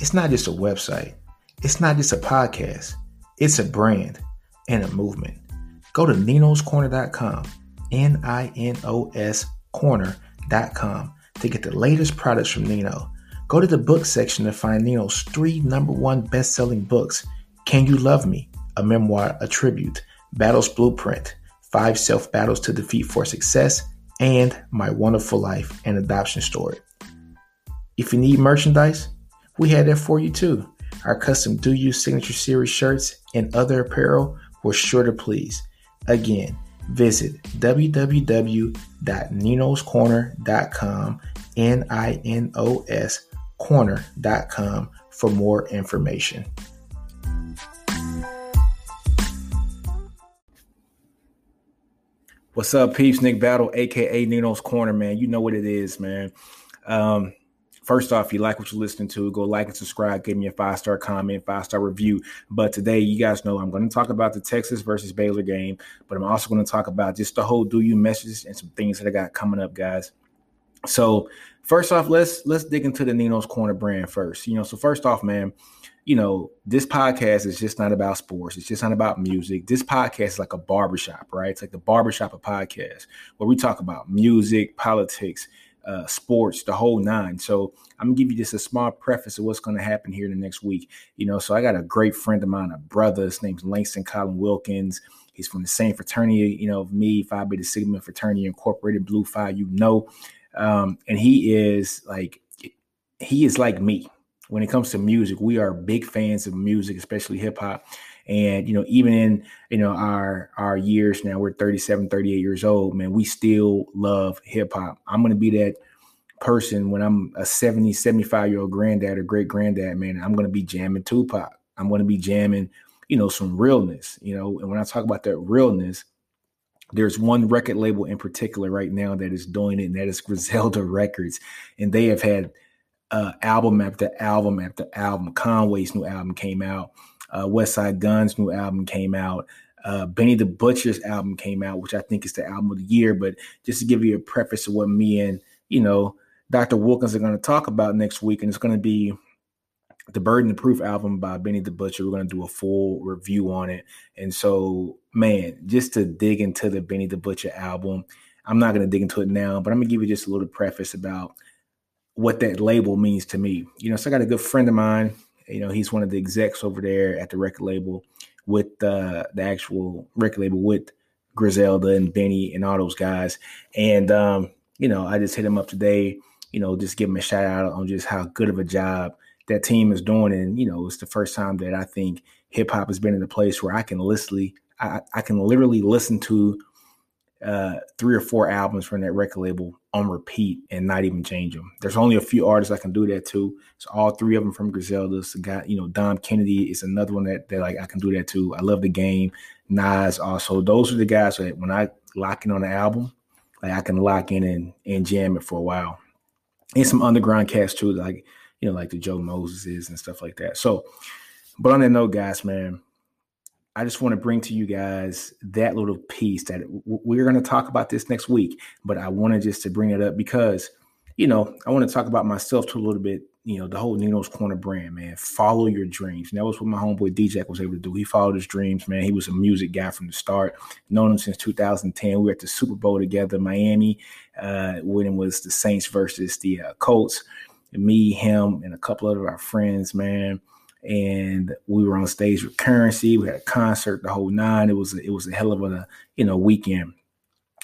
It's not just a website. It's not just a podcast. It's a brand and a movement. Go to ninoscorner.com, N I N O S corner.com to get the latest products from Nino. Go to the book section to find Nino's three number one best selling books Can You Love Me? A memoir, a tribute, Battles Blueprint, Five Self Battles to Defeat for Success, and My Wonderful Life and Adoption Story. If you need merchandise, we had that for you too. Our custom Do You Signature Series shirts and other apparel were sure to please. Again, visit www.ninoscorner.com, N I N O S corner.com for more information. What's up, peeps? Nick Battle, aka Nino's Corner, man. You know what it is, man. Um, First off, if you like what you're listening to, go like and subscribe, give me a five star comment, five star review. But today, you guys know I'm going to talk about the Texas versus Baylor game, but I'm also going to talk about just the whole do you message and some things that I got coming up, guys. So, first off, let's let's dig into the Nino's Corner brand first. You know, so first off, man, you know, this podcast is just not about sports. It's just not about music. This podcast is like a barbershop, right? It's like the barbershop of podcasts where we talk about music, politics, uh, sports, the whole nine. So I'm gonna give you just a small preface of what's gonna happen here in the next week. You know, so I got a great friend of mine, a brother. His name's Langston Colin Wilkins. He's from the same fraternity, you know, of me, Phi Beta Sigma Fraternity Incorporated, Blue Phi, you know. Um, and he is like, he is like me when it comes to music. We are big fans of music, especially hip hop. And, you know, even in, you know, our our years now, we're 37, 38 years old, man, we still love hip hop. I'm going to be that person when I'm a 70, 75 year old granddad or great granddad, man, I'm going to be jamming Tupac. I'm going to be jamming, you know, some realness, you know, and when I talk about that realness, there's one record label in particular right now that is doing it, and that is Griselda Records. And they have had uh, album after album after album. Conway's new album came out. Uh, Westside Gun's new album came out. Uh, Benny the Butcher's album came out, which I think is the album of the year. But just to give you a preface of what me and you know Dr. Wilkins are going to talk about next week, and it's going to be the Burden of Proof album by Benny the Butcher. We're going to do a full review on it, and so man, just to dig into the Benny the Butcher album, I'm not going to dig into it now, but I'm going to give you just a little preface about what that label means to me. You know, so I got a good friend of mine you know, he's one of the execs over there at the record label with uh, the actual record label with Griselda and Benny and all those guys. And um, you know, I just hit him up today. You know, just give him a shout out on just how good of a job that team is doing. And you know, it's the first time that I think hip hop has been in a place where I can literally, I, I can literally listen to uh, three or four albums from that record label on repeat and not even change them. There's only a few artists I can do that to. It's all three of them from Griselda's. Guy, you know, Dom Kennedy is another one that, that like I can do that too. I love the game. Nas also. Those are the guys that when I lock in on the album, like I can lock in and, and jam it for a while. And some underground cats too, like you know, like the Joe Moses and stuff like that. So, but on that note, guys, man, I just want to bring to you guys that little piece that we're going to talk about this next week, but I wanted just to bring it up because, you know, I want to talk about myself to a little bit, you know, the whole Nino's Corner brand, man. Follow your dreams. And that was what my homeboy DJ was able to do. He followed his dreams, man. He was a music guy from the start. Known him since 2010. We were at the Super Bowl together, Miami, uh, when it was the Saints versus the uh, Colts. And me, him, and a couple of our friends, man and we were on stage with Currency. We had a concert, the whole nine. It was it was a hell of a you know weekend,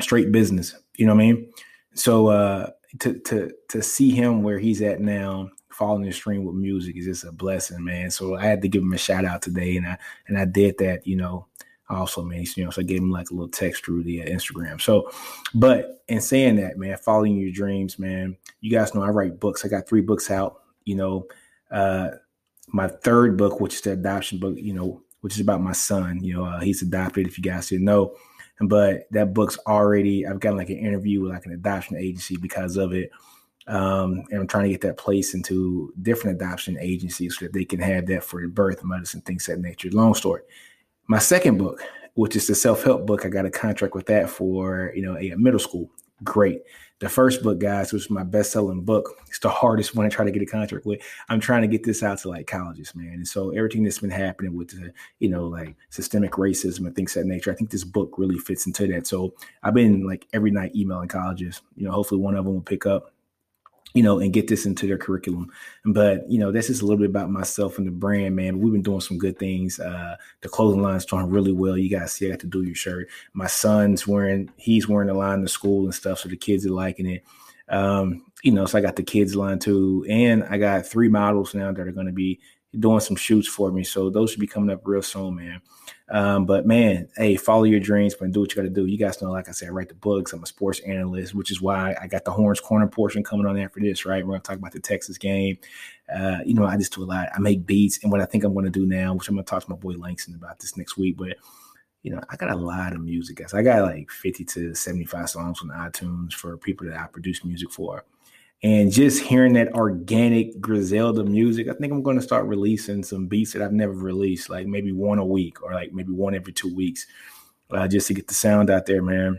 straight business. You know what I mean? So uh, to to to see him where he's at now, following the stream with music is just a blessing, man. So I had to give him a shout out today, and I and I did that. You know, also, man. You know, so I gave him like a little text through the uh, Instagram. So, but in saying that, man, following your dreams, man. You guys know I write books. I got three books out. You know. Uh, my third book, which is the adoption book, you know, which is about my son. You know, uh, he's adopted. If you guys didn't know, but that book's already. I've got like an interview with like an adoption agency because of it. Um, and I'm trying to get that place into different adoption agencies so that they can have that for birth, medicine, things that nature. Long story. My second book, which is the self help book, I got a contract with that for you know a middle school. Great. The first book, guys, was my best selling book. It's the hardest one I try to get a contract with. I'm trying to get this out to like colleges, man. And so everything that's been happening with the, you know, like systemic racism and things of that nature, I think this book really fits into that. So I've been like every night emailing colleges. You know, hopefully one of them will pick up you know, and get this into their curriculum. But, you know, that's just a little bit about myself and the brand, man. We've been doing some good things. Uh, the clothing line's doing really well. You guys see, I got to do your shirt. My son's wearing, he's wearing the line to school and stuff. So the kids are liking it. Um, you know, so I got the kids line too. And I got three models now that are going to be doing some shoots for me. So those should be coming up real soon, man. Um, but man, hey, follow your dreams, but do what you got to do. You guys know, like I said, I write the books. I'm a sports analyst, which is why I got the Horns Corner portion coming on after this, right? We're going to talk about the Texas game. Uh, you know, I just do a lot. I make beats. And what I think I'm going to do now, which I'm going to talk to my boy Langston about this next week, but you know, I got a lot of music, guys. I got like 50 to 75 songs on iTunes for people that I produce music for. And just hearing that organic Griselda music, I think I'm going to start releasing some beats that I've never released, like maybe one a week or like maybe one every two weeks, uh, just to get the sound out there, man.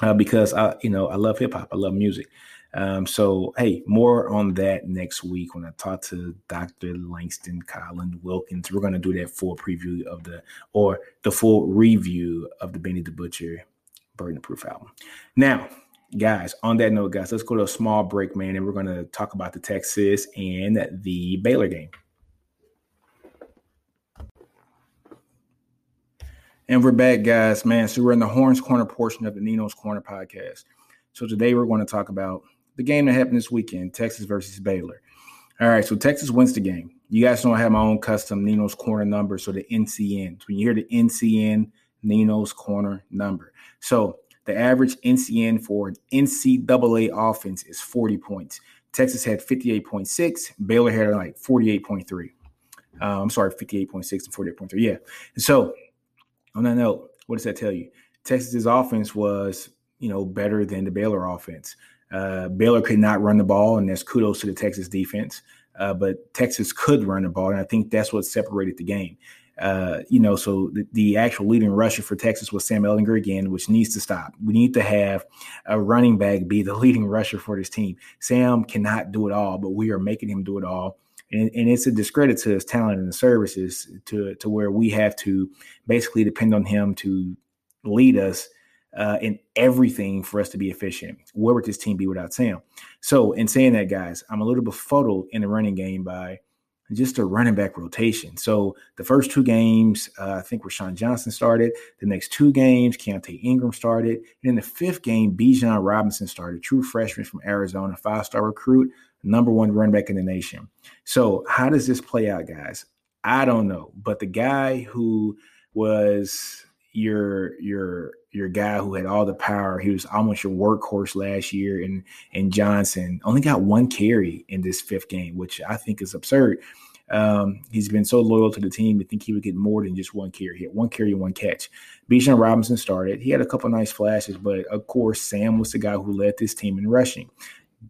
Uh, because I, you know, I love hip hop, I love music. Um, so hey, more on that next week when I talk to Dr. Langston Colin Wilkins. We're going to do that full preview of the or the full review of the Benny the Butcher Burden Proof album. Now, guys, on that note, guys, let's go to a small break, man, and we're going to talk about the Texas and the Baylor game. And we're back, guys, man. So we're in the Horns Corner portion of the Nino's Corner podcast. So today we're going to talk about the game that happened this weekend, Texas versus Baylor. All right, so Texas wins the game. You guys know I have my own custom Nino's Corner number, so the NCN. So when you hear the NCN, Nino's Corner number. So the average NCN for an NCAA offense is 40 points. Texas had 58.6. Baylor had like 48.3. Uh, I'm sorry, 58.6 and 48.3. Yeah. So on that note, what does that tell you? Texas's offense was, you know, better than the Baylor offense. Uh, Baylor could not run the ball, and that's kudos to the Texas defense. Uh, but Texas could run the ball, and I think that's what separated the game. Uh, you know, so the, the, actual leading rusher for Texas was Sam Ehlinger again, which needs to stop. We need to have a running back be the leading rusher for this team. Sam cannot do it all, but we are making him do it all. And, and it's a discredit to his talent and the services to, to where we have to basically depend on him to lead us uh, in everything for us to be efficient. Where would this team be without Sam? So, in saying that, guys, I'm a little befuddled in the running game by just a running back rotation. So the first two games, uh, I think Roschon Johnson started. The next two games, Keaontay Ingram started. And in the fifth game, Bijan Robinson started, true freshman from Arizona, five star recruit, number one running back in the nation. So how does this play out, guys? I don't know. But the guy who was your your your guy who had all the power. He was almost your workhorse last year, and and Johnson only got one carry in this fifth game, which I think is absurd. Um, he's been so loyal to the team. I think he would get more than just one carry. He had one carry one catch. Bijan Robinson started. He had a couple nice flashes, but of course, Sam was the guy who led this team in rushing.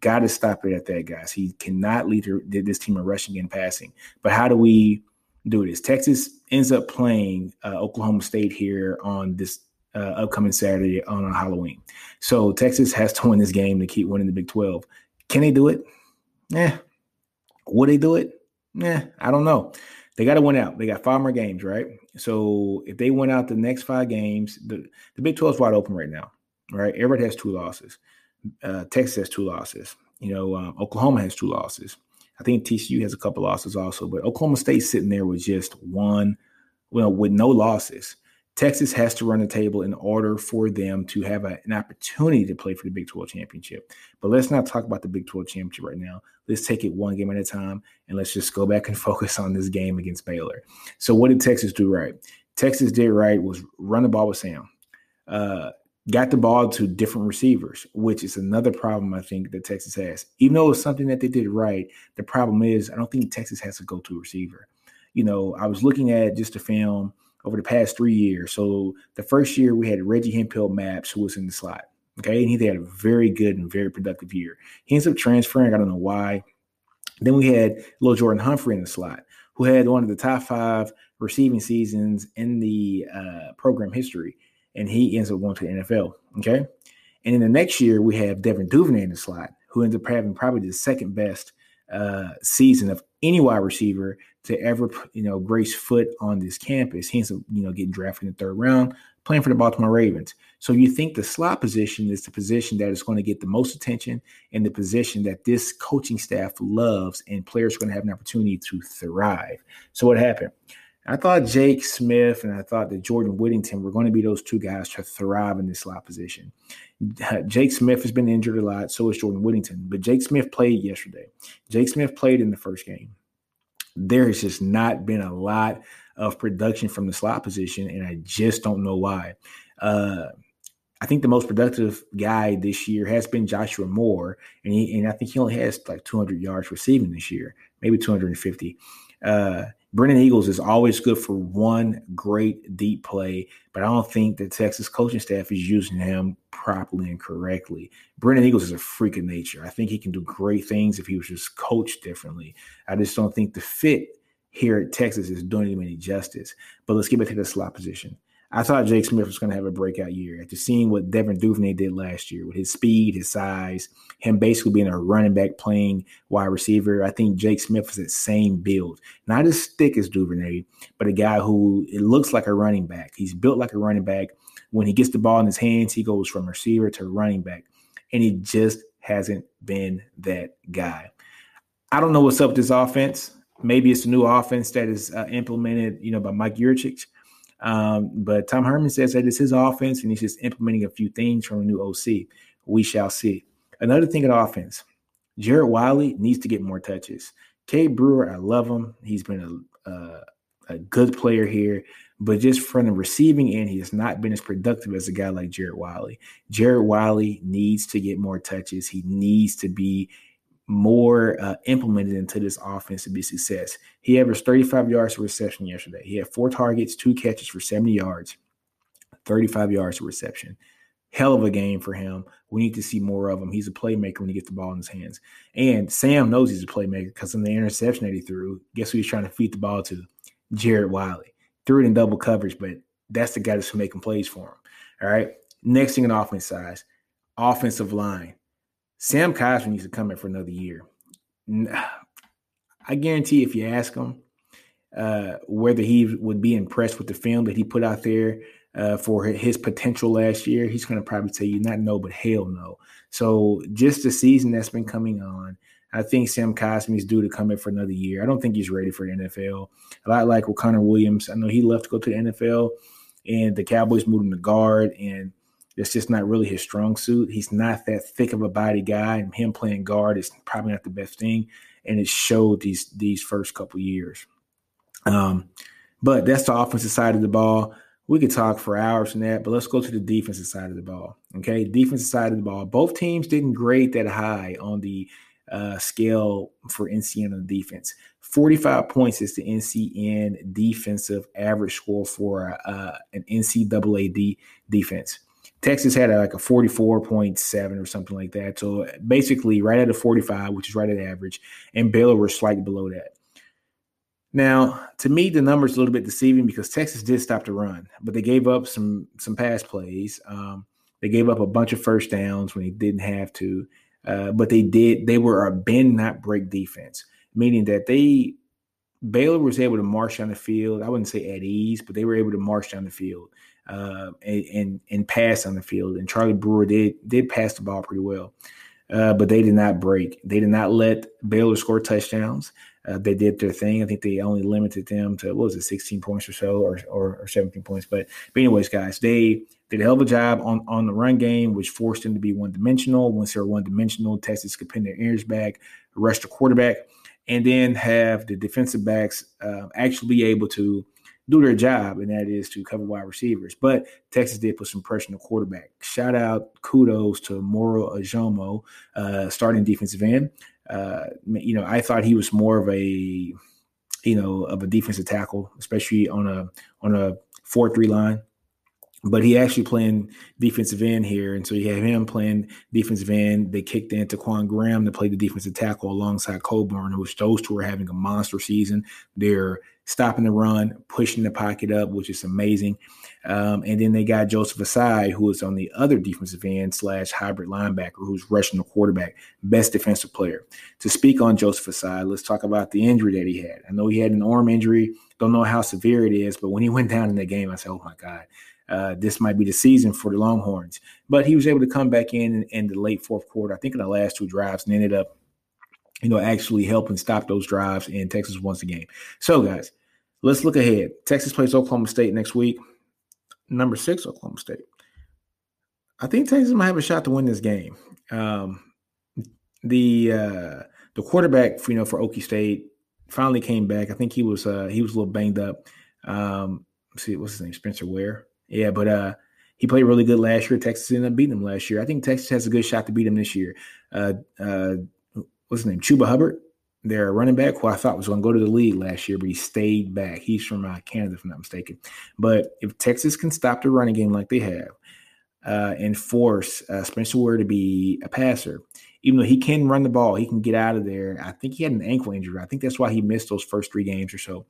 Got to stop it at that, guys. He cannot lead this team in rushing and passing. But how do we do this? Texas ends up playing uh, Oklahoma State here on this uh, upcoming Saturday on Halloween. So Texas has to win this game to keep winning the Big 12. Can they do it? Yeah. Would they do it? Yeah, I don't know. They got to win out. They got five more games, right? So if they win out the next five games, the, the Big 12 is wide open right now, right? Everett has two losses. Uh, Texas has two losses. You know, um, Oklahoma has two losses. I think TCU has a couple losses also, but Oklahoma State's sitting there with just one, well, with no losses. Texas has to run the table in order for them to have a, an opportunity to play for the Big 12 championship. But let's not talk about the Big 12 championship right now. Let's take it one game at a time and let's just go back and focus on this game against Baylor. So, what did Texas do right? Texas did right was run the ball with Sam. Uh, got the ball to different receivers, which is another problem I think that Texas has. Even though it's something that they did right, the problem is I don't think Texas has a go to receiver. You know, I was looking at just a film over the past three years. So the first year we had Reggie Hemphill Mapps, who was in the slot. Okay. And he had a very good and very productive year. He ends up transferring. I don't know why. Then we had Lil'Jordan Humphrey in the slot, who had one of the top five receiving seasons in the uh, program history. And he ends up going to the NFL. Okay. And in the next year, we have Devin Duvernay in the slot, who ends up having probably the second best uh, season of any wide receiver to ever, you know, grace foot on this campus. He ends up, you know, getting drafted in the third round, playing for the Baltimore Ravens. So you think the slot position is the position that is going to get the most attention and the position that this coaching staff loves and players are going to have an opportunity to thrive. So what happened? I thought Jake Smith and I thought that Jordan Whittington were going to be those two guys to thrive in this slot position. Jake Smith has been injured a lot, so is Jordan Whittington. But Jake Smith played yesterday. Jake Smith played in the first game. There has just not been a lot of production from the slot position, and I just don't know why. Uh, I think the most productive guy this year has been Joshua Moore, and he, and I think he only has like 200 yards receiving this year, maybe 250. Uh, Brennan Eagles is always good for one great deep play, but I don't think the Texas coaching staff is using him properly and correctly. Brennan Eagles is a freak of nature. I think he can do great things if he was just coached differently. I just don't think the fit here at Texas is doing him any justice. But let's get back to the slot position. I thought Jake Smith was going to have a breakout year after seeing what Devin Duvernay did last year with his speed, his size, him basically being a running back playing wide receiver. I think Jake Smith is that same build, not as thick as Duvernay, but a guy who it looks like a running back. He's built like a running back. When he gets the ball in his hands, he goes from receiver to running back, and he just hasn't been that guy. I don't know what's up with this offense. Maybe it's a new offense that is uh, implemented, you know, by Mike Yurcich um, but Tom Herman says that it's his offense and he's just implementing a few things from a new OC. We shall see. Another thing in offense, Jared Wiley needs to get more touches. Cade Brewer, I love him. He's been a, a, a good player here, but just from the receiving end, he has not been as productive as a guy like Jared Wiley. Jared Wiley needs to get more touches. He needs to be more uh, implemented into this offense to be success. He averaged 35 yards of reception yesterday. He had four targets, two catches for 70 yards, 35 yards of reception. Hell of a game for him. We need to see more of him. He's a playmaker when he gets the ball in his hands. And Sam knows he's a playmaker because in the interception that he threw, guess who he's trying to feed the ball to? Jared Wiley. Threw it in double coverage, but that's the guy that's making plays for him. All right. Next thing in offense size, offensive line. Sam Cosmi needs to come in for another year. I guarantee if you ask him uh, whether he would be impressed with the film that he put out there uh, for his potential last year, he's going to probably tell you not no, but hell no. So just the season that's been coming on, I think Sam Cosmi is due to come in for another year. I don't think he's ready for the NFL. A lot like with Connor Williams. I know he left to go to the NFL, and the Cowboys moved him to guard, and it's just not really his strong suit. He's not that thick of a body guy, and him playing guard is probably not the best thing. And it showed these these first couple years. Um, but that's the offensive side of the ball. We could talk for hours on that, but let's go to the defensive side of the ball. Okay, defensive side of the ball. Both teams didn't grade that high on the uh, scale for NCN defense. 45 points is the NCN defensive average score for uh, an NCAA D defense. Texas had a, like a 44.7 or something like that. So basically, right at a 45, which is right at average, and Baylor was slightly below that. Now, to me, the number's a little bit deceiving because Texas did stop the run, but they gave up some some pass plays. Um, they gave up a bunch of first downs when they didn't have to, uh, but they did. They were a bend not break defense, meaning that they Baylor was able to march down the field. I wouldn't say at ease, but they were able to march down the field uh, and and pass on the field. And Charlie Brewer did did pass the ball pretty well, uh, but they did not break. They did not let Baylor score touchdowns. Uh, they did their thing. I think they only limited them to what was it, 16 points or so, or or, or 17 points. But but anyways, guys, they did a hell of a job on on the run game, which forced them to be one dimensional. Once they were one dimensional, Texas could pin their ears back, rush the quarterback, and then have the defensive backs uh, actually be able to do their job, and that is to cover wide receivers. But Texas did put some pressure on the quarterback. Shout out, kudos to Moro Ojomo, uh, starting defensive end. Uh, you know, I thought he was more of a, you know, of a defensive tackle, especially on a on a four three line but he actually playing defensive end here. And so you have him playing defensive end. They kicked in Quan Graham to play the defensive tackle alongside Coburn, which those two are having a monster season. They're stopping the run, pushing the pocket up, which is amazing. Um, and then they got Joseph Ossai, who is on the other defensive end slash hybrid linebacker, who's rushing the quarterback, best defensive player. To speak on Joseph Ossai, let's talk about the injury that he had. I know he had an arm injury. Don't know how severe it is, but when he went down in the game, I said, "Oh my God." Uh, this might be the season for the Longhorns. But he was able to come back in, in the late fourth quarter, I think in the last two drives, and ended up, you know, actually helping stop those drives. And Texas wins the game. So, guys, let's look ahead. Texas plays Oklahoma State next week. Number six, Oklahoma State. I think Texas might have a shot to win this game. Um, the uh, the quarterback, for, you know, for Okie State finally came back. I think he was uh, he was a little banged up. Um, see, what's his name? Spencer Ware. Yeah, but uh, he played really good last year. Texas ended up beating him last year. I think Texas has a good shot to beat him this year. Uh, uh, what's his name? Chuba Hubbard, their running back, who I thought was going to go to the league last year, but he stayed back. He's from uh, Canada, if I'm not mistaken. But if Texas can stop the running game like they have uh, and force uh, Spencer Ware to be a passer, even though he can run the ball, he can get out of there. I think he had an ankle injury. I think that's why he missed those first three games or so.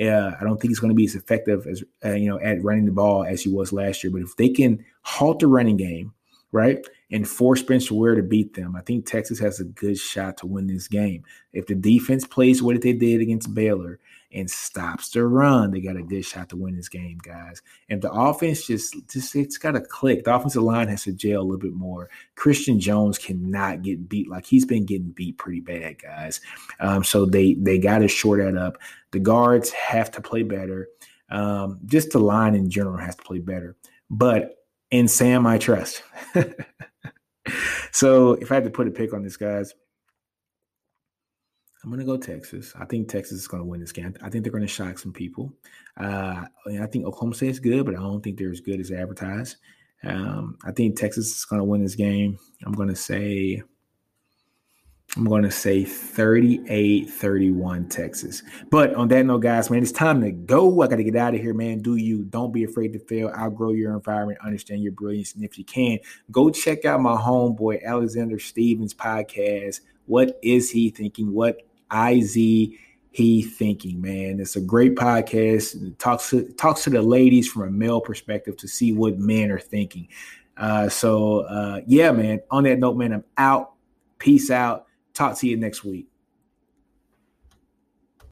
Uh, I don't think he's going to be as effective as uh, you know at running the ball as he was last year. But if they can halt the running game, right, and force Spencer Ware to beat them, I think Texas has a good shot to win this game. If the defense plays what they did against Baylor and stops the run, they got a good shot to win this game, guys. And the offense just just it's got to click. The offensive line has to jail a little bit more. Christian Jones cannot get beat like he's been getting beat pretty bad, guys. Um, so they they got to short that up. The guards have to play better. Um, just the line in general has to play better. But in Sam, I trust. so if I had to put a pick on this, guys, I'm going to go Texas. I think Texas is going to win this game. I think they're going to shock some people. Uh, I think Oklahoma State is good, but I don't think they're as good as advertised. Um, I think Texas is going to win this game. I'm going to say I'm going to say 38 31 Texas. But on that note, guys, man, it's time to go. I got to get out of here, man. Do you? Don't be afraid to fail. Outgrow your environment. Understand your brilliance. And if you can, go check out my homeboy, Alexander Stevens podcast. What is he thinking? What IZ he thinking, man? It's a great podcast. It talks to, talks to the ladies from a male perspective to see what men are thinking. Uh, so, uh, yeah, man, on that note, man, I'm out. Peace out. Talk to you next week.